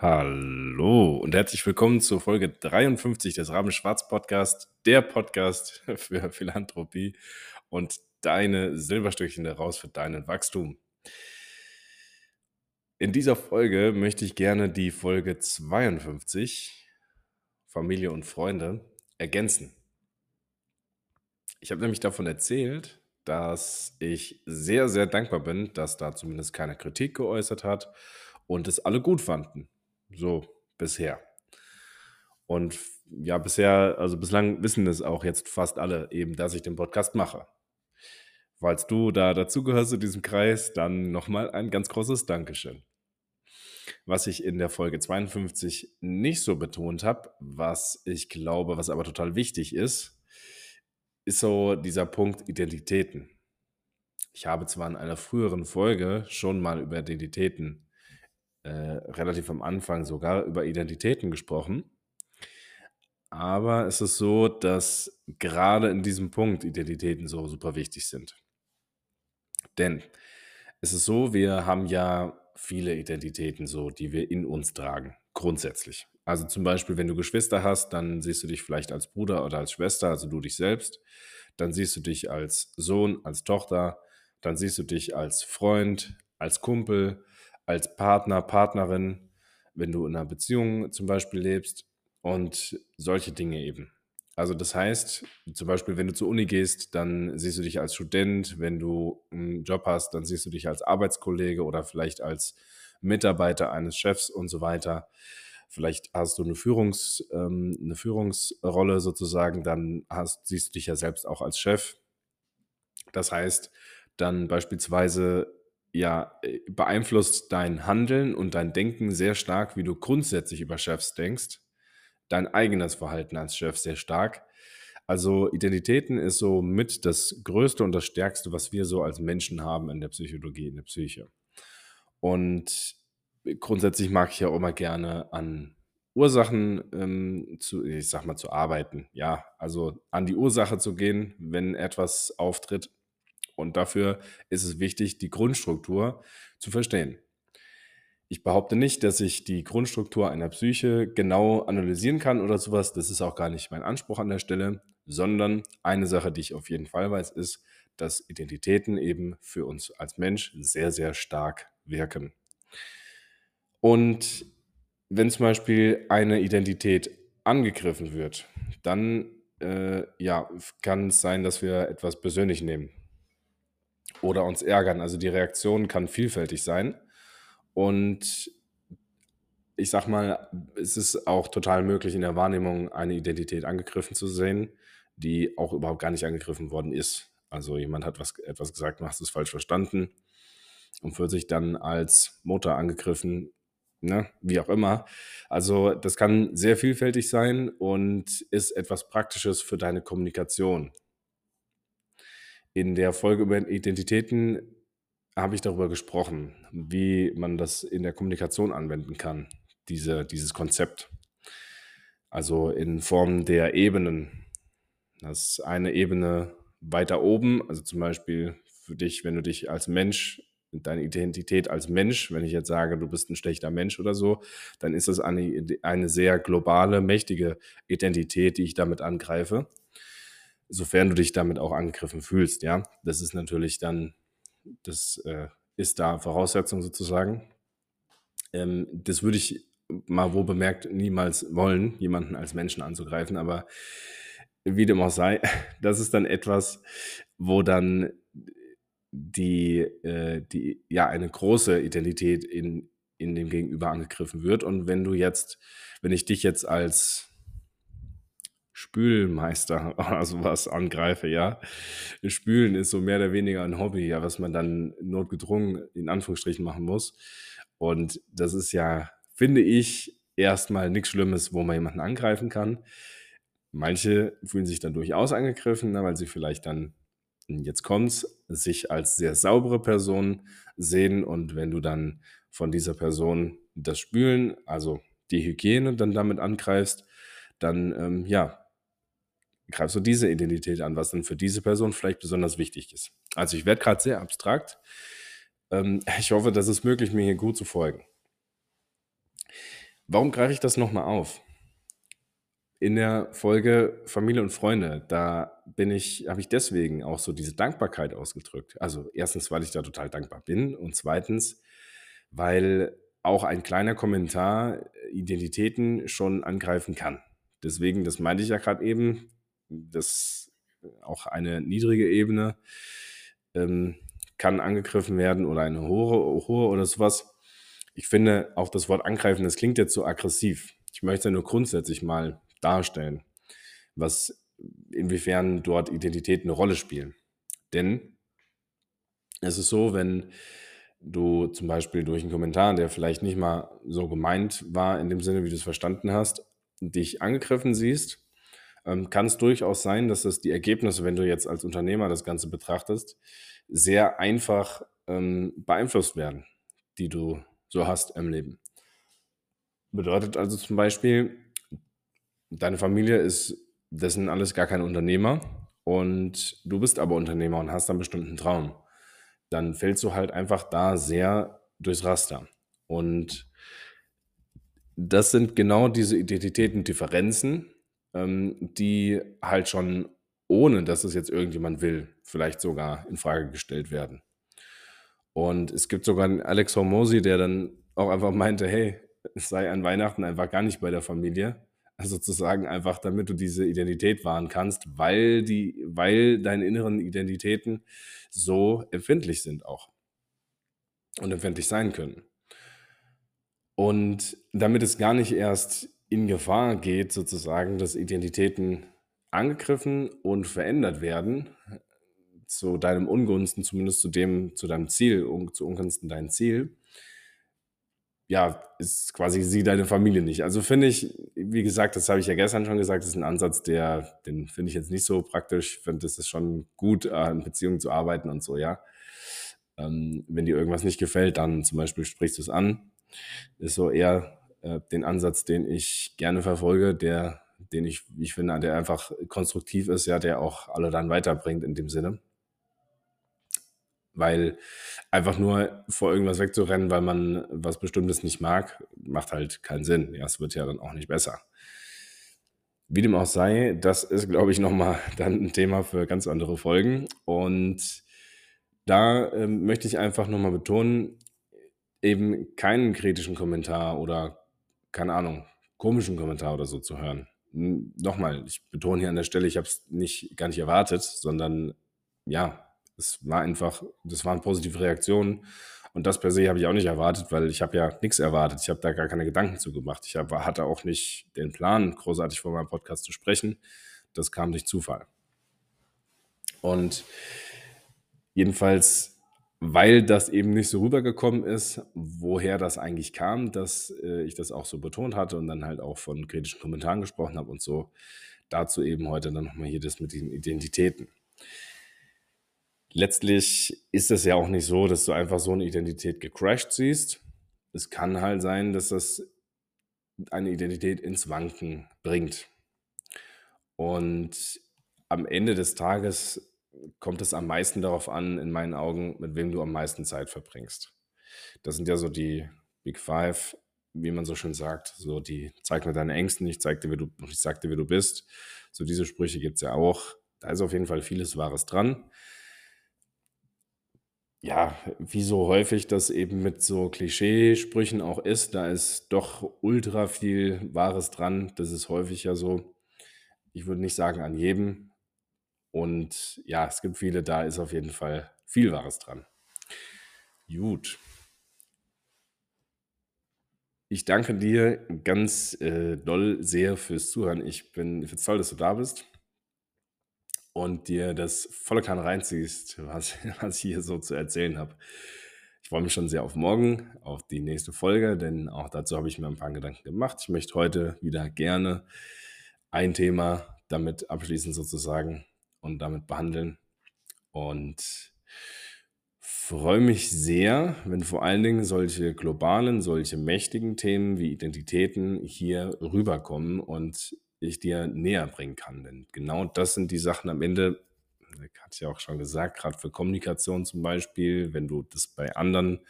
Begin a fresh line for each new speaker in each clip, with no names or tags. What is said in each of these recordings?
Hallo und herzlich willkommen zur Folge 53 des Rahmen Schwarz Podcast, der Podcast für Philanthropie und deine Silberstückchen daraus für deinen Wachstum. In dieser Folge möchte ich gerne die Folge 52 Familie und Freunde ergänzen. Ich habe nämlich davon erzählt, dass ich sehr, sehr dankbar bin, dass da zumindest keine Kritik geäußert hat und es alle gut fanden. So bisher. Und ja, bisher, also bislang wissen es auch jetzt fast alle eben, dass ich den Podcast mache. Falls du da dazugehörst zu diesem Kreis, dann nochmal ein ganz großes Dankeschön. Was ich in der Folge 52 nicht so betont habe, was ich glaube, was aber total wichtig ist, ist so dieser Punkt Identitäten. Ich habe zwar in einer früheren Folge schon mal über Identitäten äh, relativ am Anfang sogar über Identitäten gesprochen. Aber es ist so, dass gerade in diesem Punkt Identitäten so super wichtig sind. Denn es ist so, wir haben ja viele Identitäten so, die wir in uns tragen, grundsätzlich. Also zum Beispiel, wenn du Geschwister hast, dann siehst du dich vielleicht als Bruder oder als Schwester, also du dich selbst. Dann siehst du dich als Sohn, als Tochter. Dann siehst du dich als Freund, als Kumpel, als Partner, Partnerin, wenn du in einer Beziehung zum Beispiel lebst und solche Dinge eben. Also das heißt, zum Beispiel, wenn du zur Uni gehst, dann siehst du dich als Student, wenn du einen Job hast, dann siehst du dich als Arbeitskollege oder vielleicht als Mitarbeiter eines Chefs und so weiter. Vielleicht hast du eine, Führungs, ähm, eine Führungsrolle sozusagen, dann hast, siehst du dich ja selbst auch als Chef. Das heißt, dann beispielsweise ja, äh, beeinflusst dein Handeln und dein Denken sehr stark, wie du grundsätzlich über Chefs denkst. Dein eigenes Verhalten als Chef sehr stark. Also Identitäten ist so mit das Größte und das Stärkste, was wir so als Menschen haben in der Psychologie, in der Psyche. Und grundsätzlich mag ich ja auch immer gerne an Ursachen ähm, zu, ich sag mal, zu arbeiten. Ja, also an die Ursache zu gehen, wenn etwas auftritt und dafür ist es wichtig, die Grundstruktur zu verstehen. Ich behaupte nicht, dass ich die Grundstruktur einer Psyche genau analysieren kann oder sowas. Das ist auch gar nicht mein Anspruch an der Stelle, sondern eine Sache, die ich auf jeden Fall weiß, ist, dass Identitäten eben für uns als Mensch sehr, sehr stark wirken. Und wenn zum Beispiel eine Identität angegriffen wird, dann äh, ja, kann es sein, dass wir etwas persönlich nehmen oder uns ärgern. Also die Reaktion kann vielfältig sein. Und ich sag mal, es ist auch total möglich, in der Wahrnehmung eine Identität angegriffen zu sehen, die auch überhaupt gar nicht angegriffen worden ist. Also jemand hat was, etwas gesagt, macht es falsch verstanden und fühlt sich dann als Motor angegriffen, ne? wie auch immer. Also das kann sehr vielfältig sein und ist etwas Praktisches für deine Kommunikation. In der Folge über Identitäten habe ich darüber gesprochen, wie man das in der Kommunikation anwenden kann, diese, dieses Konzept. Also in Form der Ebenen. Das ist eine Ebene weiter oben, also zum Beispiel für dich, wenn du dich als Mensch, deine Identität als Mensch, wenn ich jetzt sage, du bist ein schlechter Mensch oder so, dann ist das eine, eine sehr globale, mächtige Identität, die ich damit angreife sofern du dich damit auch angegriffen fühlst, ja. Das ist natürlich dann, das äh, ist da Voraussetzung sozusagen. Ähm, das würde ich mal wo bemerkt niemals wollen, jemanden als Menschen anzugreifen, aber wie dem auch sei, das ist dann etwas, wo dann die, äh, die ja eine große Identität in, in dem Gegenüber angegriffen wird. Und wenn du jetzt, wenn ich dich jetzt als Spülmeister oder sowas angreife, ja. Spülen ist so mehr oder weniger ein Hobby, ja, was man dann notgedrungen in Anführungsstrichen machen muss. Und das ist ja, finde ich, erstmal nichts Schlimmes, wo man jemanden angreifen kann. Manche fühlen sich dann durchaus angegriffen, ne, weil sie vielleicht dann, jetzt kommt's, sich als sehr saubere Person sehen und wenn du dann von dieser Person das Spülen, also die Hygiene dann damit angreifst, dann ähm, ja, greifst du diese Identität an, was dann für diese Person vielleicht besonders wichtig ist. Also ich werde gerade sehr abstrakt. Ähm, ich hoffe, das ist möglich, mir hier gut zu folgen. Warum greife ich das nochmal auf? In der Folge Familie und Freunde, da bin ich habe ich deswegen auch so diese Dankbarkeit ausgedrückt. Also, erstens, weil ich da total dankbar bin und zweitens, weil auch ein kleiner Kommentar Identitäten schon angreifen kann. Deswegen, das meinte ich ja gerade eben, dass auch eine niedrige Ebene ähm, kann angegriffen werden oder eine hohe, hohe oder sowas. Ich finde auch das Wort angreifen, das klingt jetzt so aggressiv. Ich möchte nur grundsätzlich mal darstellen, was inwiefern dort Identitäten eine Rolle spielen. Denn es ist so, wenn du zum Beispiel durch einen Kommentar, der vielleicht nicht mal so gemeint war, in dem Sinne, wie du es verstanden hast, dich angegriffen siehst, ähm, kann es durchaus sein, dass das die Ergebnisse, wenn du jetzt als Unternehmer das Ganze betrachtest, sehr einfach ähm, beeinflusst werden, die du so hast im Leben. Bedeutet also zum Beispiel, deine Familie ist dessen alles gar kein Unternehmer und du bist aber Unternehmer und hast einen bestimmten Traum, dann fällst du halt einfach da sehr durchs Raster. Und das sind genau diese Identitäten-Differenzen, ähm, die halt schon ohne, dass es jetzt irgendjemand will, vielleicht sogar in Frage gestellt werden. Und es gibt sogar einen Alex Hormosi, der dann auch einfach meinte, hey, es sei an Weihnachten einfach gar nicht bei der Familie, sozusagen einfach, damit du diese Identität wahren kannst, weil die, weil deine inneren Identitäten so empfindlich sind auch und empfindlich sein können. Und damit es gar nicht erst in Gefahr geht, sozusagen, dass Identitäten angegriffen und verändert werden, zu deinem Ungunsten, zumindest zu dem, zu deinem Ziel, zu Ungunsten dein Ziel, ja, ist quasi sie deine Familie nicht. Also finde ich, wie gesagt, das habe ich ja gestern schon gesagt, das ist ein Ansatz, der, den finde ich jetzt nicht so praktisch. Ich finde, es ist schon gut, an Beziehungen zu arbeiten und so, ja. Ähm, wenn dir irgendwas nicht gefällt, dann zum Beispiel sprichst du es an. Ist so eher äh, den Ansatz, den ich gerne verfolge, der, den ich, ich finde, der einfach konstruktiv ist, ja, der auch alle dann weiterbringt in dem Sinne weil einfach nur vor irgendwas wegzurennen, weil man was Bestimmtes nicht mag, macht halt keinen Sinn. Ja, es wird ja dann auch nicht besser. Wie dem auch sei, das ist, glaube ich, nochmal dann ein Thema für ganz andere Folgen. Und da ähm, möchte ich einfach nochmal betonen, eben keinen kritischen Kommentar oder, keine Ahnung, komischen Kommentar oder so zu hören. Nochmal, ich betone hier an der Stelle, ich habe es nicht gar nicht erwartet, sondern ja, es war einfach, das waren positive Reaktionen. Und das per se habe ich auch nicht erwartet, weil ich habe ja nichts erwartet. Ich habe da gar keine Gedanken zu gemacht. Ich hab, hatte auch nicht den Plan, großartig vor meinem Podcast zu sprechen. Das kam durch Zufall. Und jedenfalls, weil das eben nicht so rübergekommen ist, woher das eigentlich kam, dass äh, ich das auch so betont hatte und dann halt auch von kritischen Kommentaren gesprochen habe und so, dazu eben heute dann nochmal hier das mit den Identitäten letztlich ist es ja auch nicht so, dass du einfach so eine Identität gecrashed siehst. Es kann halt sein, dass das eine Identität ins Wanken bringt. Und am Ende des Tages kommt es am meisten darauf an, in meinen Augen, mit wem du am meisten Zeit verbringst. Das sind ja so die Big Five, wie man so schön sagt. So die zeig mir deine Ängsten, ich zeig dir, wie du, ich sag dir, wie du bist. So diese Sprüche gibt es ja auch. Da ist auf jeden Fall vieles Wahres dran ja, wie so häufig das eben mit so Klischeesprüchen auch ist, da ist doch ultra viel Wahres dran. Das ist häufig ja so. Ich würde nicht sagen an jedem. Und ja, es gibt viele, da ist auf jeden Fall viel Wahres dran. Gut. Ich danke dir ganz äh, doll sehr fürs Zuhören. Ich bin, finde es toll, dass du da bist und dir das volle Kanne reinziehst, was, was ich hier so zu erzählen habe. Ich freue mich schon sehr auf morgen, auf die nächste Folge, denn auch dazu habe ich mir ein paar Gedanken gemacht. Ich möchte heute wieder gerne ein Thema damit abschließen sozusagen und damit behandeln. Und freue mich sehr, wenn vor allen Dingen solche globalen, solche mächtigen Themen wie Identitäten hier rüberkommen und ich dir näher bringen kann. Denn genau das sind die Sachen am Ende, hat ja auch schon gesagt, gerade für Kommunikation zum Beispiel, wenn du das bei anderen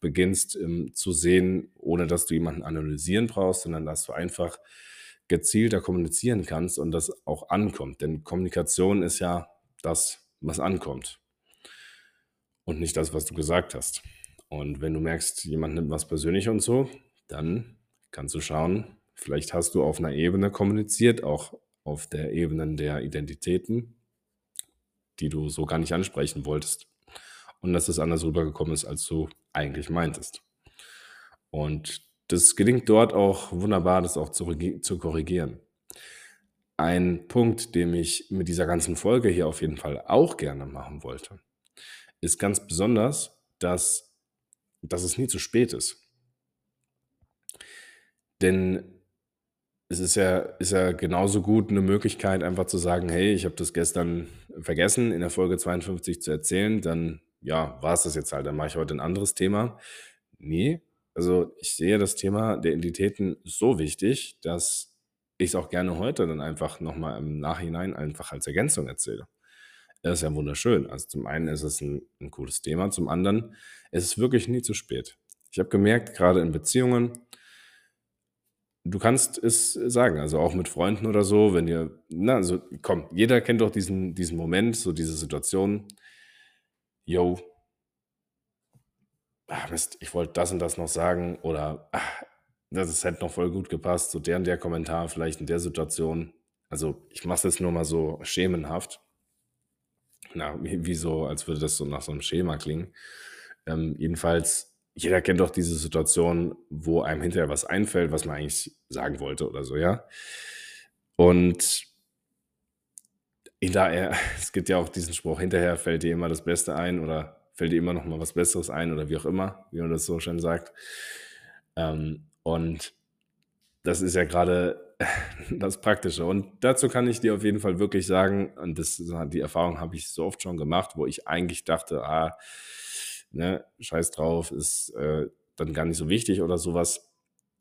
beginnst ähm, zu sehen ohne dass du jemanden analysieren brauchst, sondern dass du einfach gezielter kommunizieren kannst und das auch ankommt. Denn Kommunikation ist ja das, was ankommt und nicht das, was du gesagt hast. Und wenn du merkst, jemand nimmt was persönlich und so, dann kannst du schauen, vielleicht hast du auf einer Ebene kommuniziert, auch auf der Ebene der Identitäten, die du so gar nicht ansprechen wolltest. Und dass es anders rübergekommen ist, als du eigentlich meintest. Und das gelingt dort auch wunderbar, das auch zu, zu korrigieren. Ein Punkt, den ich mit dieser ganzen Folge hier auf jeden Fall auch gerne machen wollte, ist ganz besonders, dass, dass es nie zu spät ist. Denn es ist ja, ist ja genauso gut eine Möglichkeit, einfach zu sagen, hey, ich habe das gestern vergessen, in der Folge 52 zu erzählen, dann ja, war es das jetzt halt, dann mache ich heute ein anderes Thema. Nee, also ich sehe das Thema der Identitäten so wichtig, dass ich es auch gerne heute dann einfach nochmal im Nachhinein einfach als Ergänzung erzähle. Das ist ja wunderschön. Also zum einen ist es ein, ein cooles Thema, zum anderen ist es wirklich nie zu spät. Ich habe gemerkt, gerade in Beziehungen, du kannst es sagen, also auch mit Freunden oder so, wenn ihr, na, also komm, jeder kennt doch diesen, diesen Moment, so diese Situation, yo, ah, Mist, ich wollte das und das noch sagen oder ah, das hätte noch voll gut gepasst, so der und der Kommentar vielleicht in der Situation. Also ich mache es jetzt nur mal so schemenhaft. Na, wie, wie, so, als würde das so nach so einem Schema klingen. Ähm, jedenfalls, jeder kennt doch diese Situation, wo einem hinterher was einfällt, was man eigentlich sagen wollte oder so, ja. Und daher, es gibt ja auch diesen Spruch, hinterher fällt dir immer das Beste ein oder fällt dir immer noch mal was Besseres ein oder wie auch immer, wie man das so schön sagt. Ähm, und das ist ja gerade das Praktische. Und dazu kann ich dir auf jeden Fall wirklich sagen, und das, die Erfahrung habe ich so oft schon gemacht, wo ich eigentlich dachte, ah, ne, scheiß drauf, ist äh, dann gar nicht so wichtig oder sowas.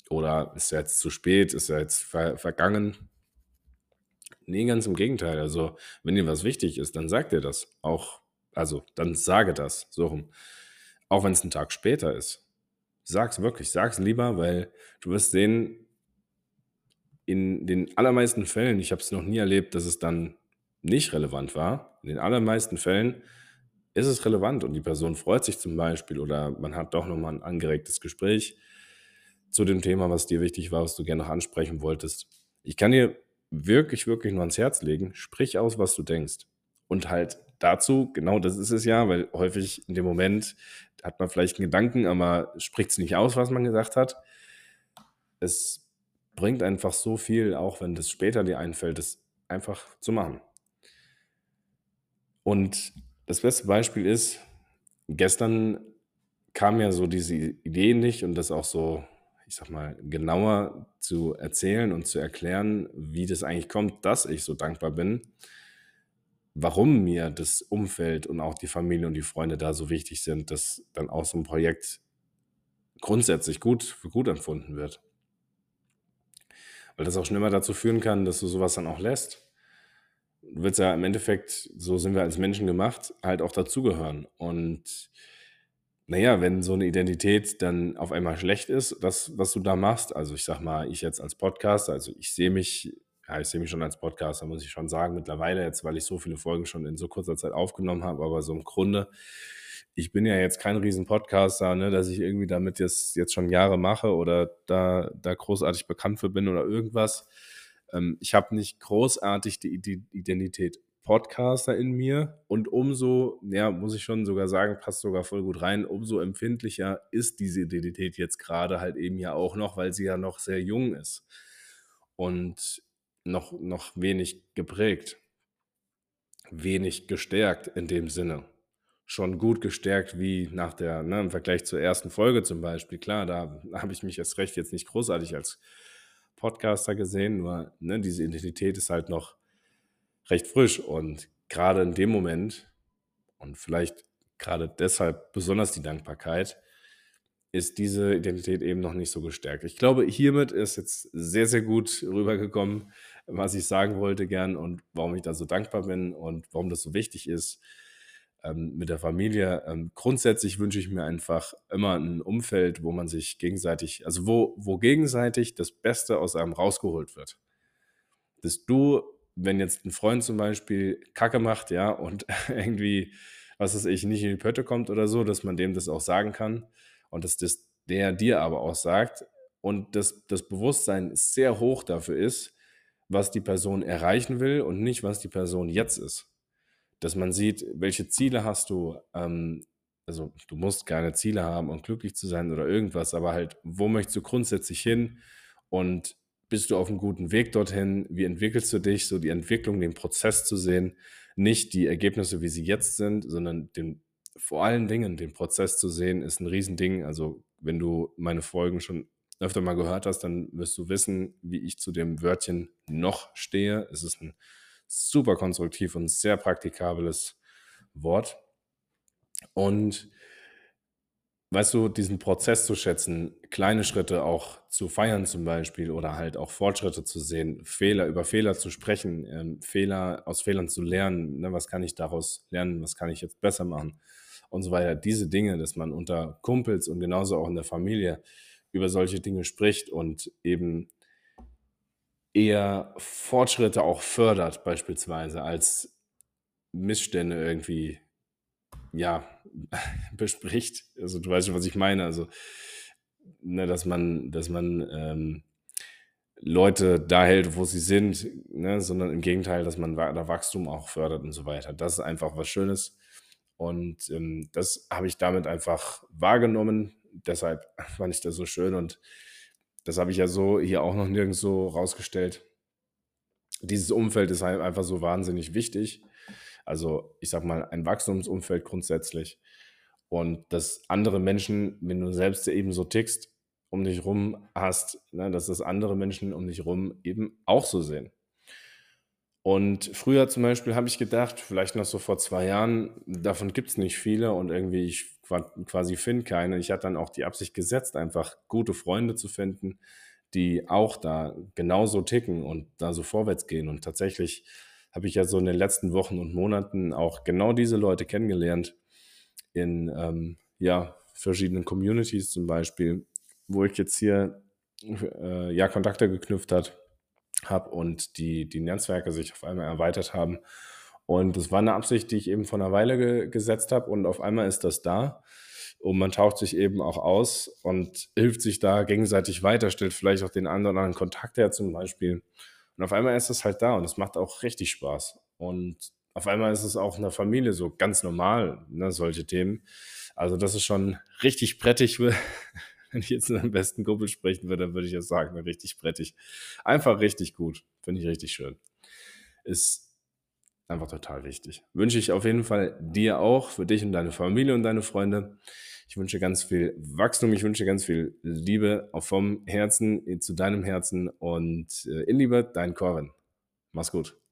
Oder ist ja jetzt zu spät, ist ja jetzt ver vergangen. Nee, ganz im Gegenteil. Also, wenn dir was wichtig ist, dann sag dir das. Auch also, dann sage das, so rum. Auch wenn es ein Tag später ist. Sag's wirklich, sag's lieber, weil du wirst sehen, in den allermeisten Fällen, ich habe es noch nie erlebt, dass es dann nicht relevant war. In den allermeisten Fällen ist es relevant und die Person freut sich zum Beispiel oder man hat doch nochmal ein angeregtes Gespräch zu dem Thema, was dir wichtig war, was du gerne noch ansprechen wolltest. Ich kann dir wirklich, wirklich nur ans Herz legen, sprich aus, was du denkst. Und halt dazu, genau das ist es ja, weil häufig in dem Moment hat man vielleicht einen Gedanken, aber spricht es nicht aus, was man gesagt hat. Es bringt einfach so viel, auch wenn das später dir einfällt, das einfach zu machen. Und das beste Beispiel ist, gestern kam ja so diese Idee nicht und das auch so, ich sag mal, genauer zu erzählen und zu erklären, wie das eigentlich kommt, dass ich so dankbar bin warum mir das Umfeld und auch die Familie und die Freunde da so wichtig sind, dass dann auch so ein Projekt grundsätzlich gut für gut empfunden wird. Weil das auch schon immer dazu führen kann, dass du sowas dann auch lässt. Du willst ja im Endeffekt, so sind wir als Menschen gemacht, halt auch dazugehören. Und naja, wenn so eine Identität dann auf einmal schlecht ist, das, was du da machst, also ich sag mal, ich jetzt als Podcaster, also ich sehe mich ja, ich sehe mich schon als Podcaster, muss ich schon sagen, mittlerweile jetzt, weil ich so viele Folgen schon in so kurzer Zeit aufgenommen habe, aber so im Grunde, ich bin ja jetzt kein riesen Podcaster, ne, dass ich irgendwie damit jetzt, jetzt schon Jahre mache oder da, da großartig bekannt für bin oder irgendwas. Ähm, ich habe nicht großartig die, die Identität Podcaster in mir und umso, ja, muss ich schon sogar sagen, passt sogar voll gut rein, umso empfindlicher ist diese Identität jetzt gerade halt eben ja auch noch, weil sie ja noch sehr jung ist. Und noch, noch wenig geprägt, wenig gestärkt in dem Sinne. Schon gut gestärkt wie nach der, ne, im Vergleich zur ersten Folge zum Beispiel. Klar, da habe ich mich erst recht jetzt nicht großartig als Podcaster gesehen, nur ne, diese Identität ist halt noch recht frisch und gerade in dem Moment und vielleicht gerade deshalb besonders die Dankbarkeit, ist diese Identität eben noch nicht so gestärkt. Ich glaube, hiermit ist jetzt sehr, sehr gut rübergekommen, was ich sagen wollte gern und warum ich da so dankbar bin und warum das so wichtig ist. ähm, mit der Familie. Ähm, grundsätzlich wünsche ich mir einfach immer ein Umfeld, wo man sich gegenseitig, also wo, wo gegenseitig das Beste aus einem rausgeholt wird. Dass du, wenn jetzt ein Freund zum Beispiel Kacke macht, ja, und irgendwie, was weiß ich, nicht in die Pötte kommt oder so, dass man dem das auch sagen kann und dass das der dir aber auch sagt und dass das Bewusstsein sehr hoch dafür ist, was die Person erreichen will und nicht, was die Person jetzt ist dass man sieht, welche Ziele hast du. Ähm, also du musst keine Ziele haben, um glücklich zu sein oder irgendwas, aber halt, wo möchtest du grundsätzlich hin und bist du auf einem guten Weg dorthin? Wie entwickelst du dich? So die Entwicklung, den Prozess zu sehen, nicht die Ergebnisse, wie sie jetzt sind, sondern den, vor allen Dingen den Prozess zu sehen, ist ein Riesending. Also wenn du meine Folgen schon öfter mal gehört hast, dann wirst du wissen, wie ich zu dem Wörtchen noch stehe. Es ist ein super konstruktiv und sehr praktikables Wort. Und weißt du, diesen Prozess zu schätzen, kleine Schritte auch zu feiern zum Beispiel oder halt auch Fortschritte zu sehen, Fehler, über Fehler zu sprechen, ähm, Fehler, aus Fehlern zu lernen, ne, was kann ich daraus lernen, was kann ich jetzt besser machen und so weiter. Diese Dinge, dass man unter Kumpels und genauso auch in der Familie über solche Dinge spricht und eben eher Fortschritte auch fördert, beispielsweise, als Missstände irgendwie, ja, bespricht. Also du weißt schon, was ich meine. Also, ne, dass man, dass man ähm, Leute da hält, wo sie sind, ne, sondern im Gegenteil, dass man da Wachstum auch fördert und so weiter. Das ist einfach was Schönes. Und ähm, das habe ich damit einfach wahrgenommen. Deshalb fand ich das so schön und das habe ich ja so hier auch noch nirgends so rausgestellt. Dieses Umfeld ist halt einfach so wahnsinnig wichtig. Also ich sage mal, ein Wachstumsumfeld grundsätzlich. Und dass andere Menschen, wenn du selbst eben so tickst, um dich rum hast, ne, dass das andere Menschen um dich rum eben auch so sehen. Und früher zum Beispiel habe ich gedacht, vielleicht noch so vor zwei Jahren, davon gibt es nicht viele und irgendwie ich quasi finde keine. Ich hatte dann auch die Absicht gesetzt, einfach gute Freunde zu finden, die auch da genauso ticken und da so vorwärts gehen. Und tatsächlich habe ich ja so in den letzten Wochen und Monaten auch genau diese Leute kennengelernt in ähm, ja, verschiedenen Communities zum Beispiel, wo ich jetzt hier äh, ja Kontakte geknüpft habe und die, die Netzwerke sich auf einmal erweitert haben. Und das war eine Absicht, die ich eben vor einer Weile ge gesetzt habe und auf einmal ist das da. Und man taucht sich eben auch aus und hilft sich da gegenseitig weiter, stellt vielleicht auch den einen anderen Kontakt her zum Beispiel. Und auf einmal ist es halt da und es macht auch richtig Spaß. Und auf einmal ist es auch in der Familie so ganz normal, ne, solche Themen. Also das ist schon richtig brettig, wenn ich jetzt in einem besten Kumpel sprechen würde, dann würde ich ja sagen, richtig brettig. Einfach richtig gut. Finde ich richtig schön. Ist einfach total wichtig. Wünsche ich auf jeden Fall dir auch, für dich und deine Familie und deine Freunde. Ich wünsche ganz viel Wachstum, ich wünsche ganz viel Liebe vom Herzen zu deinem Herzen und äh, in Liebe, dein Corbin. Mach's gut.